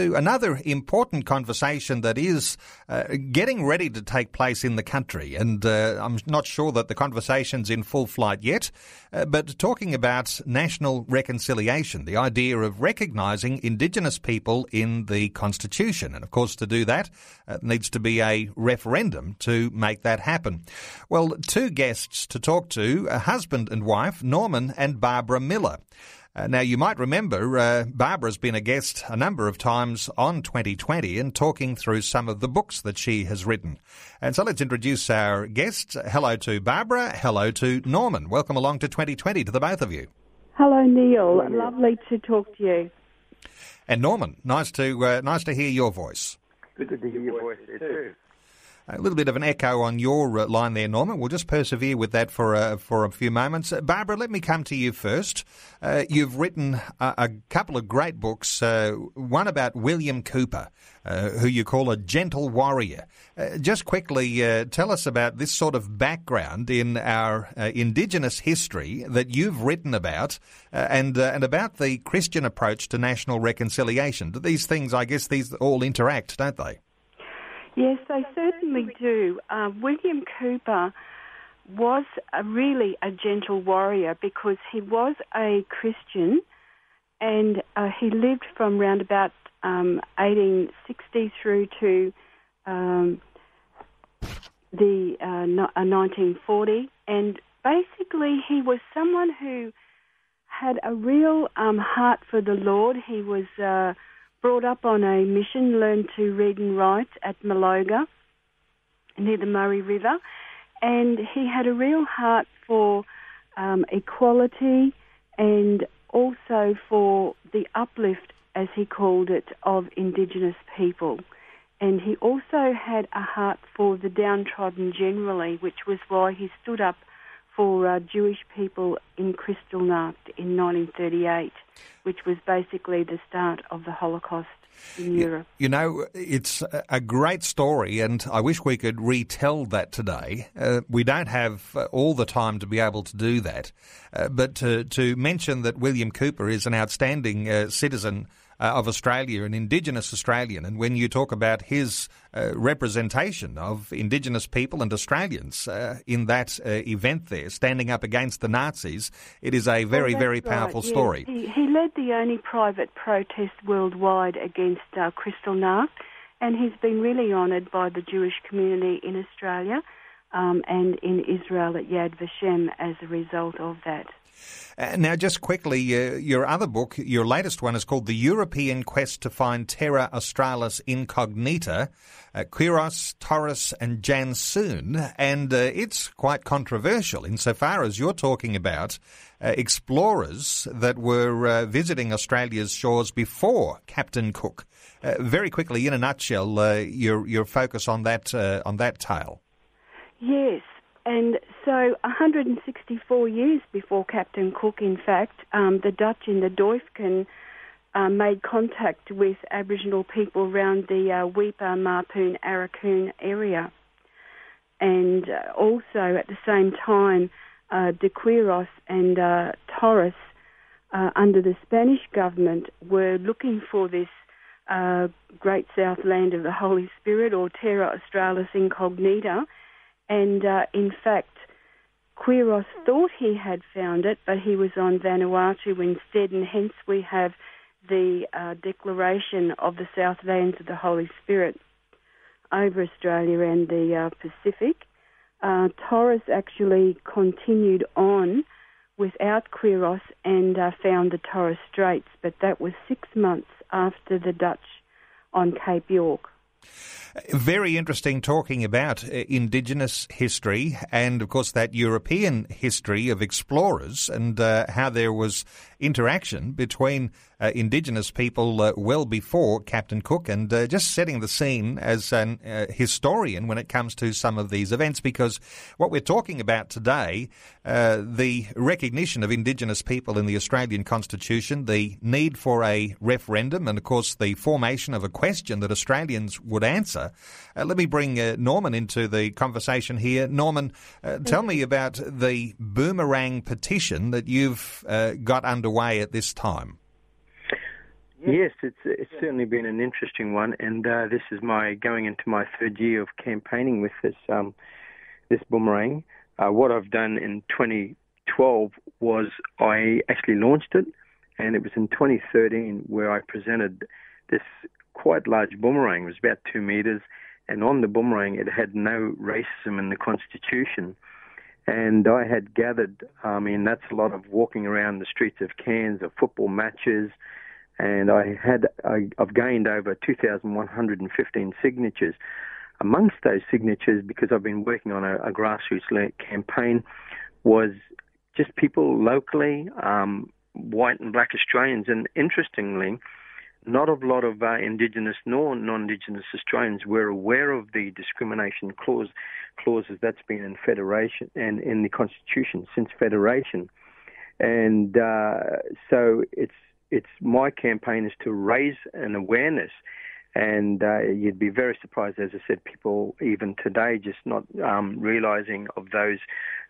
to another important conversation that is uh, getting ready to take place in the country. And uh, I'm not sure that the conversation's in full flight yet, uh, but talking about national reconciliation, the idea of recognising Indigenous people in the Constitution. And of course, to do that, uh, needs to be a referendum to make that happen. Well, two guests to talk to, a husband and wife, Norman and Barbara Miller. Uh, now, you might remember uh, Barbara's been a guest a number of times on 2020 and talking through some of the books that she has written. And so let's introduce our guests. Hello to Barbara. Hello to Norman. Welcome along to 2020 to the both of you. Hello, Neil. Lovely to talk to you. And Norman, nice to uh, nice to hear your voice. Good to hear your voice too. A little bit of an echo on your uh, line there, Norman. We'll just persevere with that for for a few moments. Uh, Barbara, let me come to you first. Uh, you've written a, a, couple of great books, uh, one about William Cooper, uh, who you call a gentle warrior. Just quickly tell us about this sort of background in our Indigenous history that you've written about and, and about the Christian approach to national reconciliation. These things, I guess, these all interact, don't they? Yes, they certainly do. Uh, William Cooper was a, really a gentle warrior because he was a Christian and uh, he lived from around about um, 1860 through to um, the uh, no, 1940. Uh, and basically, he was someone who had a real um, heart for the Lord. He was uh, brought up on a mission, learned to read and write at Maloga near the Murray River, and he had a real heart for um, equality and also for the uplift, as he called it, of Indigenous people. And he also had a heart for the downtrodden generally, which was why he stood up for uh, Jewish people in Kristallnacht in 1938, which was basically the start of the Holocaust in Europe. You know, it's a great story, and I wish we could retell that today. Uh, we don't have uh, all the time to be able to do that, uh, but to, to mention that William Cooper is an outstanding uh, citizen uh, of Australia, an Indigenous Australian. And when you talk about his uh, representation of Indigenous people and Australians uh, in that uh, event there, standing up against the Nazis, it is a very, well, very powerful right, story. He, he, led the only private protest worldwide against uh, Kristallnacht, and he's been really honoured by the Jewish community in Australia. Um, and in Israel at Yad Vashem as a result of that. Uh, now, just quickly, uh, your other book, your latest one, is called The European Quest to Find Terra Australis Incognita, uh, Quiros, Torres and Janszoon, and uh, it's quite controversial insofar as you're talking about uh, explorers that were uh, visiting Australia's shores before Captain Cook. very quickly, in a nutshell, your your focus on that on that tale. Yes, and so 164 years before Captain Cook, in fact, um, the Dutch in the Duyfken uh, made contact with Aboriginal people around the uh, Weipa, Mapoon, Aurukun area. And uh, also at the same time, uh, de Quiros and uh, Torres, uh, under the Spanish government, were looking for this uh, great south land of the Holy Spirit, or Terra Australis Incognita, and uh, in fact, Quiros thought he had found it, but he was on Vanuatu instead, and hence we have the uh, declaration of the South Lands of the Holy Spirit over Australia and the uh, Pacific. Uh, Torres actually continued on without Quiros and uh, found the Torres Straits, but that was six months after the Dutch on Cape York. Very interesting talking about uh, Indigenous history and, of course, that European history of explorers and uh, how there was interaction between Indigenous people uh, well before Captain Cook and uh, just setting the scene as an uh, historian when it comes to some of these events because what we're talking about today, the recognition of Indigenous people in the Australian Constitution, the need for a referendum and, of course, the formation of a question that Australians would answer. Uh, let me bring uh, Norman into the conversation here. Norman, uh, tell me about the boomerang petition that you've uh, got underway at this time. Yes, it's it's certainly been an interesting one, and uh, this is my going into my third year of campaigning with this um, this boomerang. Uh, what I've done in 2012 was I actually launched it, and it was in 2013 where I presented this quite large boomerang. It was about two meters, and on the boomerang it had no racism in the constitution. And I had gathered, I mean, that's a lot of walking around the streets of Cairns, of football matches, and I had, I, I've gained over 2,115 signatures. Amongst those signatures, because I've been working on a, a grassroots campaign, was just people locally, um, white and black Australians, and interestingly, not a lot of uh, Indigenous nor non-Indigenous Australians were aware of the discrimination clause clauses that's been in Federation and in the Constitution since Federation, and uh, so it's it's my campaign is to raise an awareness. And uh, you'd be very surprised, as I said, people even today just not um, realizing of those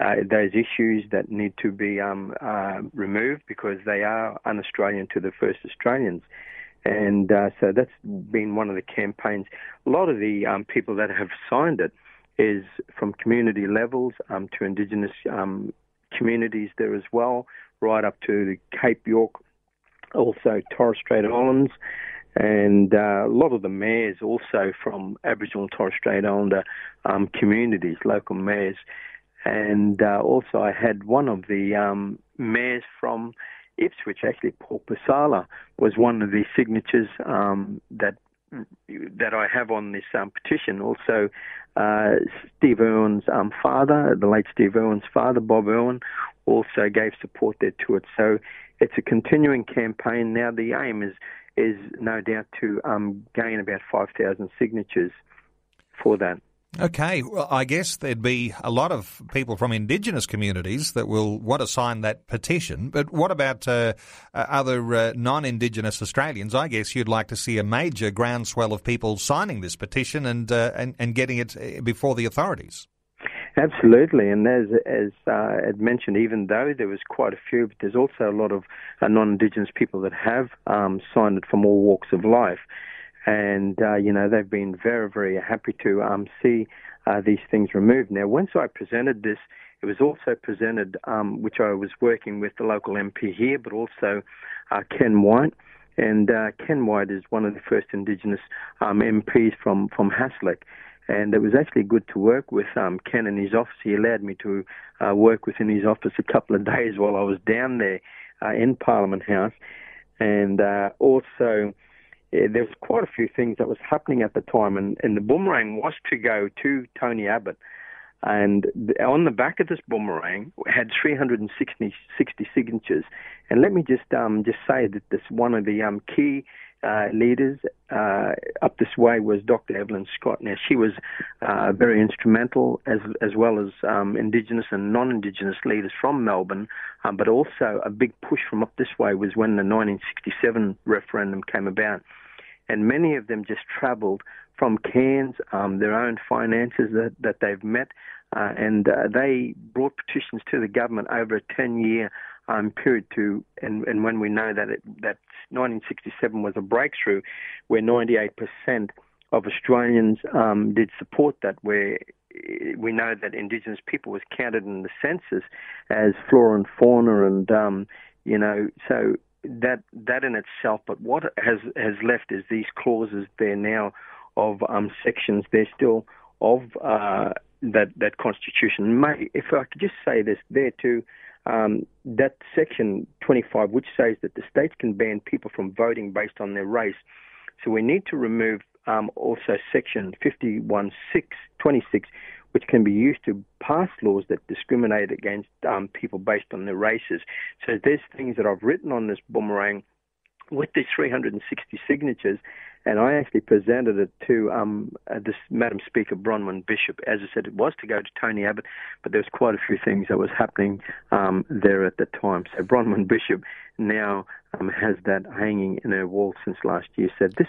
uh, those issues that need to be um, uh, removed because they are un-Australian to the first Australians. And uh, so that's been one of the campaigns. A lot of the um, people that have signed it is from community levels um, to Indigenous um, communities there as well, right up to the Cape York, also Torres Strait Islands, and uh, a lot of the mayors also from Aboriginal and Torres Strait Islander um, communities, local mayors. And uh, also, I had one of the um, mayors from Ipswich, actually, Paul Pisasale was one of the signatures um, that that I have on this um, petition. Also, uh, Steve Irwin's um, father, the late Steve Irwin's father, Bob Irwin, also gave support there to it. So it's a continuing campaign. Now the aim is is no doubt to um, gain about 5,000 signatures for that. Okay, well, I guess there'd be a lot of people from Indigenous communities that will want to sign that petition. But what about uh, uh, other uh, non Indigenous Australians? I guess you'd like to see a major groundswell of people signing this petition and, uh, and, and getting it uh, before the authorities. Absolutely, and as as uh, Ed mentioned, even though there was quite a few, but there's also a lot of uh, non-Indigenous people that have um, signed it from all walks of life and uh, you know they've been very very happy to um, see uh, these things removed. Now, once I presented this, it was also presented, um, which I was working with the local MP here, but also uh, Ken Wyatt. And uh, Ken Wyatt is one of the first Indigenous um, MPs from from Hasluck, and it was actually good to work with um, Ken in his office. He allowed me to uh, work within his office a couple of days while I was down there uh, in Parliament House, and uh, also yeah, there was quite a few things that was happening at the time, and, and the boomerang was to go to Tony Abbott. And on the back of this boomerang had 360 60 signatures. And let me just um, just say that this one of the um, key uh, leaders uh, up this way was Dr. Evelyn Scott. Now she was uh, very instrumental, as as well as um, Indigenous and non-Indigenous leaders from Melbourne, um, but also a big push from up this way was when the 1967 referendum came about and many of them just travelled from Cairns, um, their own finances that, that they've met, uh, and uh, they brought petitions to the government over a 10-year um, period to, and, and when we know that it, that 1967 was a breakthrough, where 98% of Australians um, did support that, where we know that Indigenous people was counted in the census as flora and fauna, and um, you know, so that that in itself. But what has has left is these clauses there now of um, sections. They're still of uh, that that constitution. May, if I could just say this there too. Um, that section 25, which says that the states can ban people from voting based on their race. So we need to remove um, also Section 51626, which can be used to pass laws that discriminate against um, people based on their races. So there's things that I've written on this boomerang with these 360 signatures, and I actually presented it to um, uh, this Madam Speaker Bronwyn Bishop. As I said, it was to go to Tony Abbott, but there was quite a few things that was happening um, there at the time. So Bronwyn Bishop now um, has that hanging in her wall since last year. So this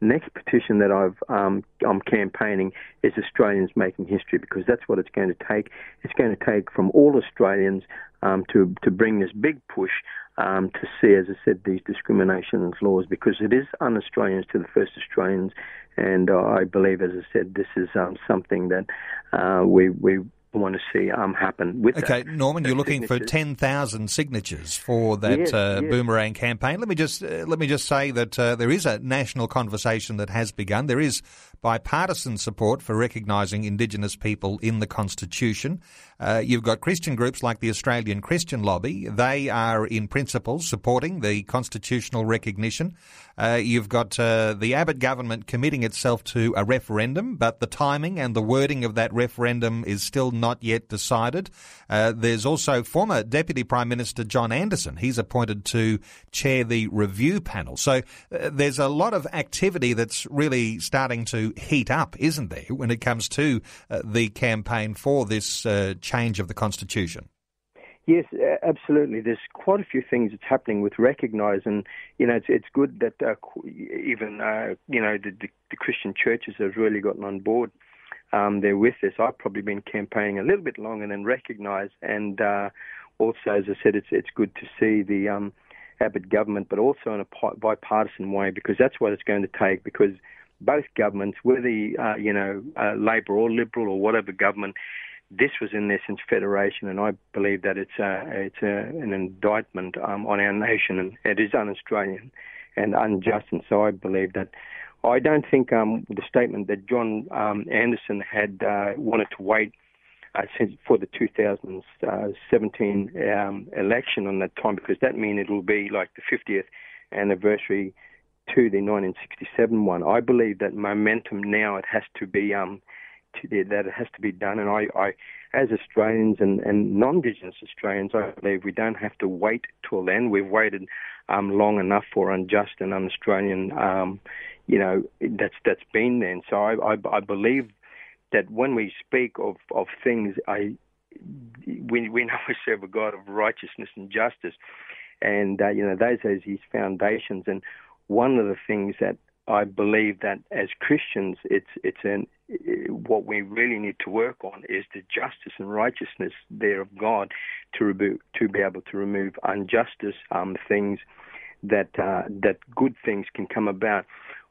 next petition that I've um, I'm campaigning is Australians making history because that's what it's going to take. It's going to take from all Australians um, to to bring this big push um, to see, as I said, these discrimination laws because it is un-Australians to the first Australians, and uh, I believe, as I said, this is um, something that uh, we we want to see um, happen with okay, that. Norman, you're looking signatures. for ten thousand signatures for that Yes, uh, yes. boomerang campaign. Let me just uh, let me just say that uh, there is a national conversation that has begun. There is bipartisan support for recognising Indigenous people in the Constitution. Uh, you've got Christian groups like the Australian Christian Lobby. They are, in principle, supporting the constitutional recognition. Uh, you've got uh, the Abbott government committing itself to a referendum, but the timing and the wording of that referendum is still not yet decided. Uh, there's also former Deputy Prime Minister John Anderson. He's appointed to chair the review panel. So uh, there's a lot of activity that's really starting to heat up, isn't there, when it comes to uh, the campaign for this uh, change of the Constitution? Yes, absolutely. There's quite a few things that's happening with recognise, and you know, it's it's good that uh, even uh, you know the, the the Christian churches have really gotten on board. Um, they're with this. I've probably been campaigning a little bit longer than recognise, and uh, also, as I said, it's it's good to see the um, Abbott government, but also in a bipartisan way because that's what it's going to take. Because both governments, whether uh, you know uh, Labor or Liberal or whatever government, this was in essence federation, and I believe that it's a, it's a, an indictment um, on our nation, and it is un-Australian and unjust. And so I believe that I don't think um, the statement that John um, Anderson had uh, wanted to wait uh, for the 2017 um, election on that time, because that means it will be like the 50th anniversary to the 1967 one. I believe that momentum now it has to be um, to that it has to be done, and I, I as Australians and, and non-Indigenous Australians, I believe we don't have to wait till then. We've waited um, long enough for unjust and un-Australian, um, you know, that's that's been there. And so I, I, I believe that when we speak of, of things, I we we know we serve a God of righteousness and justice, and uh, you know those are His foundations. And one of the things that I believe that as Christians, it's it's an what we really need to work on is the justice and righteousness there of God to to be able to remove injustice, um, things that uh, that good things can come about.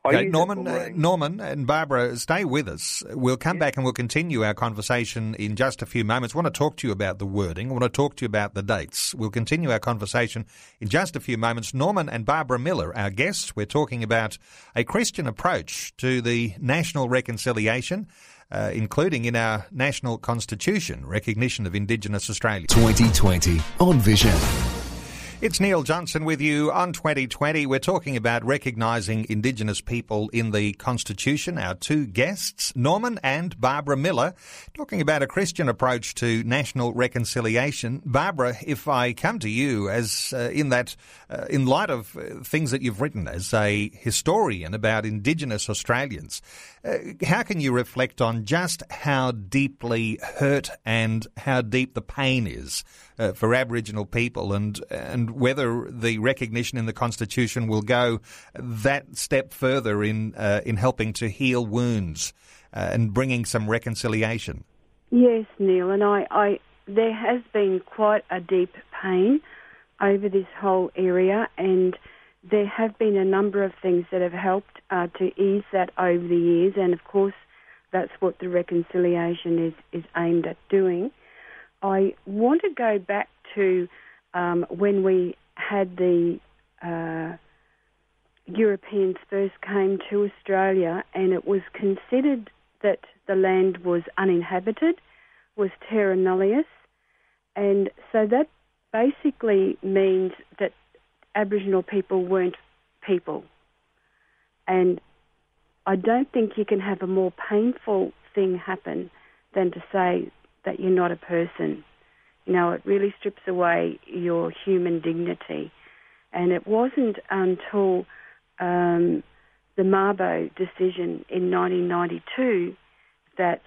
I Okay, Norman, uh, Norman and Barbara, stay with us. We'll come back and we'll continue our conversation in just a few moments. I want to talk to you about the wording. I want to talk to you about the dates. We'll continue our conversation in just a few moments. Norman and Barbara Miller, our guests, we're talking about a Christian approach to the national reconciliation. Uh, including in our national constitution, recognition of Indigenous Australia. 2020 on Vision. It's Neil Johnson with you on 2020. We're talking about recognising Indigenous people in the Constitution. Our two guests, Norman and Barbara Miller, talking about a Christian approach to national reconciliation. Barbara, if I come to you as uh, in that, uh, in light of uh, things that you've written as a historian about Indigenous Australians, uh, how can you reflect on just how deeply hurt and how deep the pain is uh, for Aboriginal people, and and whether the recognition in the Constitution will go that step further in uh, in helping to heal wounds uh, and bringing some reconciliation? Yes, Neil, and I, I, there has been quite a deep pain over this whole area, and there have been a number of things that have helped uh, to ease that over the years, and of course, that's what the reconciliation is, is aimed at doing. I want to go back to um, when we had the uh, Europeans first came to Australia, and it was considered that the land was uninhabited, was terra nullius, and so that basically means that Aboriginal people weren't people. And I don't think you can have a more painful thing happen than to say that you're not a person. You know, it really strips away your human dignity. And it wasn't until um, the Mabo decision in 1992 that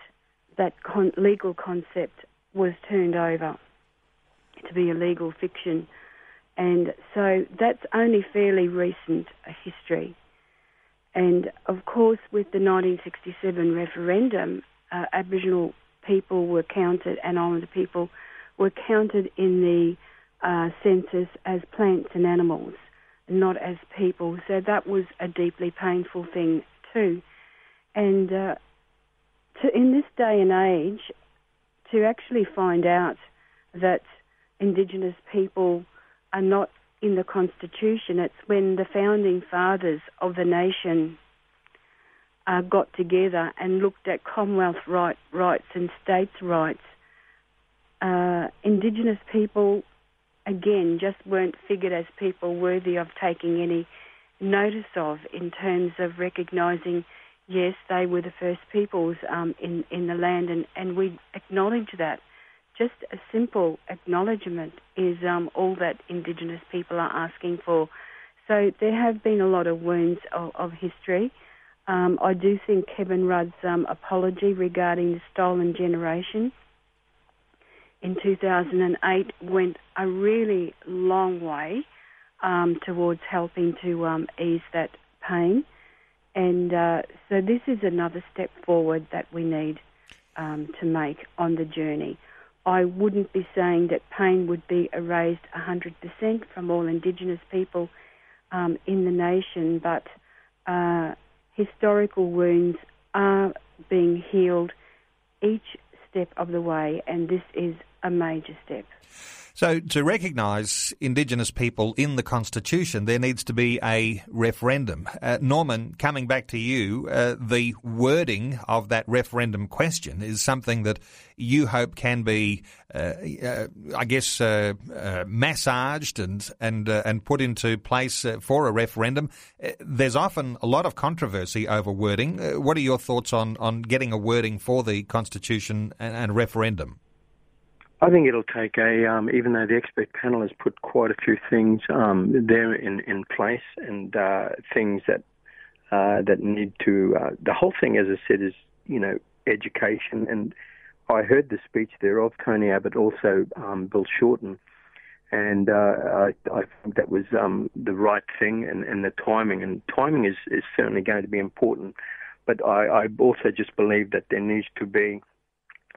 that con- legal concept was turned over to be a legal fiction. And so that's only fairly recent history. And of course, with the 1967 referendum, uh, Aboriginal people were counted and Islander people were counted in the uh, census as plants and animals, not as people. So that was a deeply painful thing too. And uh, to, in this day and age, to actually find out that Indigenous people are not in the Constitution, it's when the founding fathers of the nation uh, got together and looked at Commonwealth right, rights and states' rights. Uh, Indigenous people, again, just weren't figured as people worthy of taking any notice of in terms of recognising, yes, they were the first peoples um, in, in the land, and, and we acknowledge that. Just a simple acknowledgement is um, all that Indigenous people are asking for. So there have been a lot of wounds of, of history. Um, I do think Kevin Rudd's um, apology regarding the stolen generation in 2008 went a really long way um, towards helping to um, ease that pain. And uh, so this is another step forward that we need um, to make on the journey. I wouldn't be saying that pain would be erased 100% from all Indigenous people um, in the nation, but uh, historical wounds are being healed each step of the way, and this is a major step. So, to recognise Indigenous people in the Constitution, there needs to be a referendum. Uh, Norman, coming back to you, uh, the wording of that referendum question is something that you hope can be, uh, uh I guess, uh, uh, massaged and and and put into place for a referendum. there's often a lot of controversy over wording. what are your thoughts on on getting a wording for the Constitution and, and referendum? I think it'll take a, um, even though the expert panel has put quite a few things um, there in, in place and uh, things that uh, that need to, uh, the whole thing, as I said, is, you know, education. And I heard the speech there of Tony Abbott, also um, Bill Shorten, and uh, I, I think that was um, the right thing and, and the timing. And timing is, is certainly going to be important. But I, I also just believe that there needs to be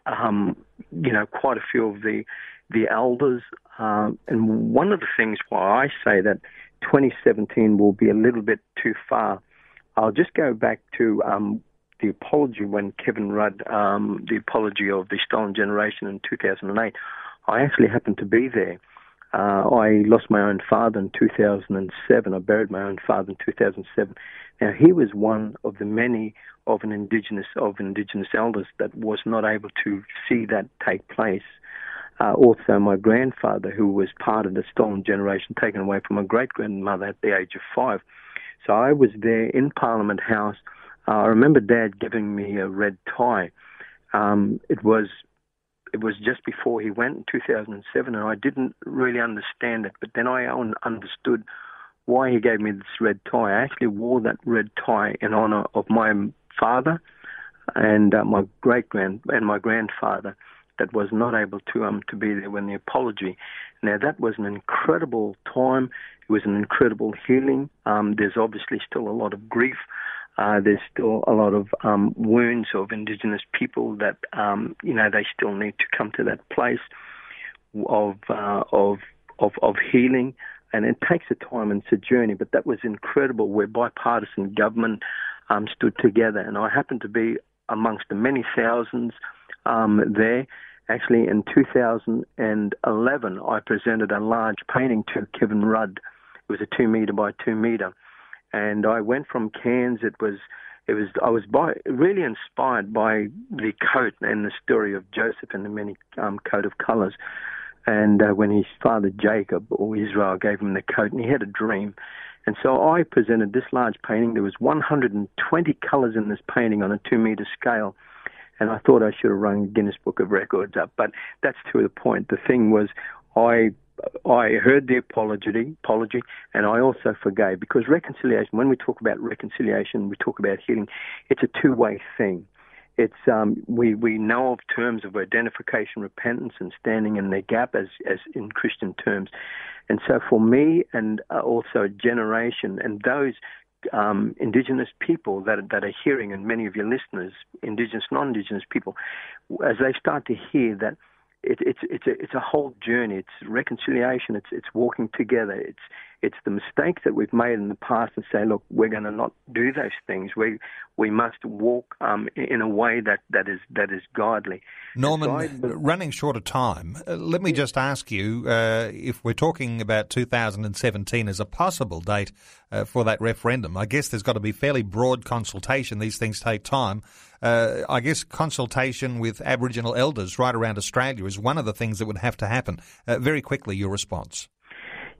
um, you know, quite a few of the the elders. Um, and one of the things why I say that 2017 will be a little bit too far, I'll just go back to um, the apology when Kevin Rudd, um, the apology of the stolen generation in 2008. I actually happened to be there. Uh, I lost my own father in 2007. I buried my own father in 2007. Now he was one of the many of an indigenous of indigenous elders that was not able to see that take place. Uh, also, my grandfather, who was part of the stolen generation, taken away from my great grandmother at the age of five. So I was there in Parliament House. Uh, I remember Dad giving me a red tie. Um, it was it was just before he went in 2007, and I didn't really understand it. But then I understood why he gave me this red tie. I actually wore that red tie in honor of my father and uh, my great grand and my grandfather that was not able to um to be there when the apology. Now that was an incredible time. It was an incredible healing. Um, there's obviously still a lot of grief. Uh, there's still a lot of um, wounds of Indigenous people that um, you know they still need to come to that place of uh, of of of healing, and it takes a time and it's a journey. But that was incredible. Where bipartisan government um, stood together. And I happened to be amongst the many thousands um, there. Actually, in 2011, I presented a large painting to Kevin Rudd. It was a two meter by two meter, and I went from Cairns. It was, it was. I was by, really inspired by the coat and the story of Joseph and the many um, coat of colours. And uh, when his father Jacob or Israel gave him the coat, and he had a dream, And so I presented this large painting. There was 120 colours in this painting on a two metre scale. And I thought I should have rung Guinness Book of Records up, but that's to the point. The thing was, I I heard the apology, apology, and I also forgave because reconciliation. When we talk about reconciliation, we talk about healing. It's a two-way thing. It's um, we we know of terms of identification, repentance, and standing in the gap as as in Christian terms, and so for me and uh, also generation and those um, Indigenous people that that are hearing, and many of your listeners, Indigenous, non-Indigenous people, as they start to hear that it, it's it's a it's a whole journey. It's reconciliation. It's it's walking together. It's it's the mistakes that we've made in the past and say, look, we're going to not do those things. We we must walk um, in a way that, that is that is godly. Norman, running short of time, uh, let me just ask you uh, if we're talking about 2017 as a possible date uh, for that referendum. I guess there's got to be fairly broad consultation. These things take time. Uh, I guess consultation with Aboriginal elders right around Australia is one of the things that would have to happen. Uh, very quickly, your response.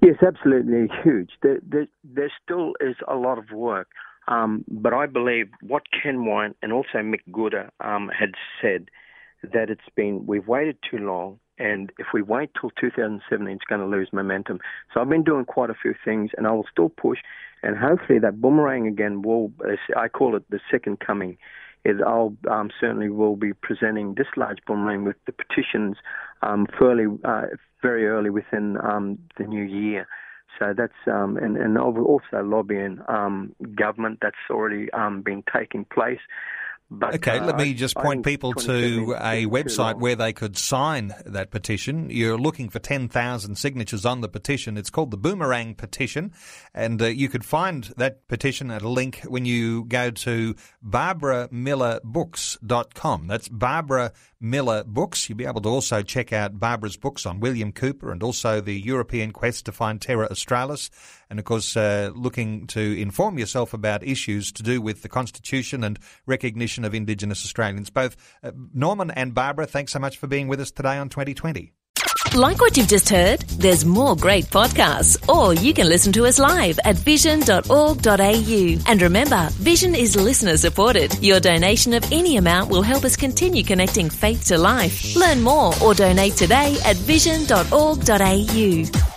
Yes, absolutely huge. There, there, there still is a lot of work. Um, but I believe what Ken Wyatt and also Mick Gooda um, had said that it's been we've waited too long, and if we wait till 2017, it's going to lose momentum. So I've been doing quite a few things, and I will still push, and hopefully that boomerang again will. I call it the second coming. Is I'll um, certainly will be presenting this large boomerang with the petitions um, fairly uh, very early within um, the new year. So that's um, and and also lobbying um, government that's already um, been taking place. But, okay, uh, let me just point people to a website where they could sign that petition. You're looking for 10,000 signatures on the petition. It's called the Boomerang Petition, and uh, you could find that petition at a link when you go to barbaramillerbooks.com. That's Barbara Miller Books. You'll be able to also check out Barbara's books on William Cooper and also the European quest to find Terra Australis. And of course, uh, looking to inform yourself about issues to do with the Constitution and recognition of Indigenous Australians. Both uh, Norman and Barbara, thanks so much for being with us today on 2020. Like what you've just heard? There's more great podcasts, or you can listen to us live at vision.org.au. And remember, Vision is listener supported. Your donation of any amount will help us continue connecting faith to life. Learn more or donate today at vision.org.au.